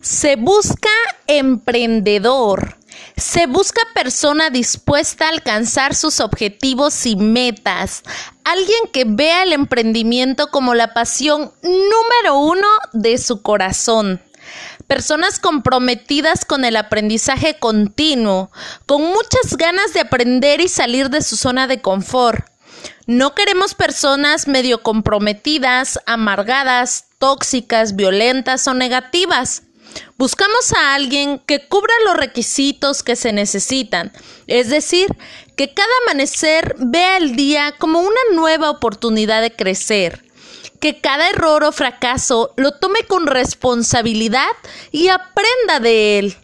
Se busca emprendedor. Se busca persona dispuesta a alcanzar sus objetivos y metas. Alguien que vea el emprendimiento como la pasión número uno de su corazón. Personas comprometidas con el aprendizaje continuo, con muchas ganas de aprender y salir de su zona de confort. No queremos personas medio comprometidas, amargadas, tóxicas, violentas o negativas. Buscamos a alguien que cubra los requisitos que se necesitan, es decir, que cada amanecer vea el día como una nueva oportunidad de crecer, que cada error o fracaso lo tome con responsabilidad y aprenda de él,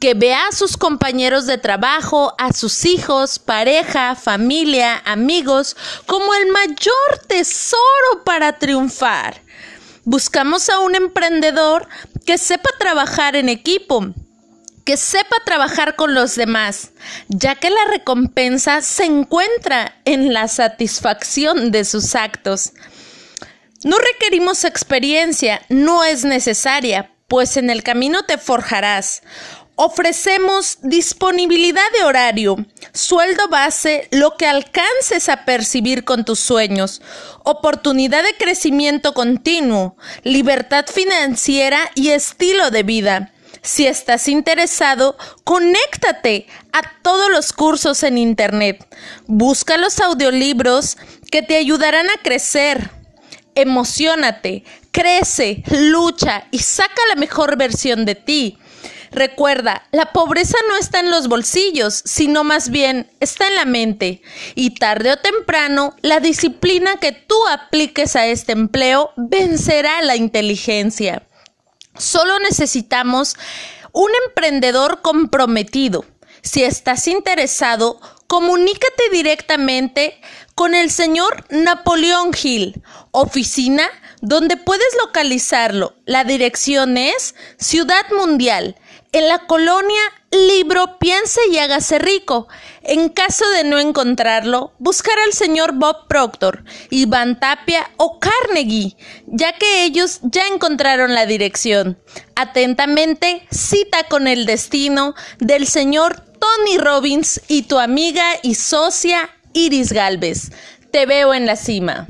que vea a sus compañeros de trabajo, a sus hijos, pareja, familia, amigos, como el mayor tesoro para triunfar. Buscamos a un emprendedor que sepa trabajar en equipo, que sepa trabajar con los demás, ya que la recompensa se encuentra en la satisfacción de sus actos. No requerimos experiencia, no es necesaria, pues en el camino te forjarás. Ofrecemos disponibilidad de horario, sueldo base, lo que alcances a percibir con tus sueños, oportunidad de crecimiento continuo, libertad financiera y estilo de vida. Si estás interesado, conéctate a todos los cursos en Internet. Busca los audiolibros que te ayudarán a crecer. Emocionate, crece, lucha y saca la mejor versión de ti. Recuerda, la pobreza no está en los bolsillos, sino más bien está en la mente. Y tarde o temprano, la disciplina que tú apliques a este empleo vencerá la inteligencia. Solo necesitamos un emprendedor comprometido. Si estás interesado, comunícate directamente con el señor Napoleón Gil, oficina donde puedes localizarlo. La dirección es Ciudad Mundial, en la colonia Libro Piense y hágase rico. En caso de no encontrarlo, buscar al señor Bob Proctor, Iván Tapia o Carnegie, ya que ellos ya encontraron la dirección. Atentamente, cita con el destino del señor Tony Robbins y tu amiga y socia Iris Galvez. Te veo en la cima.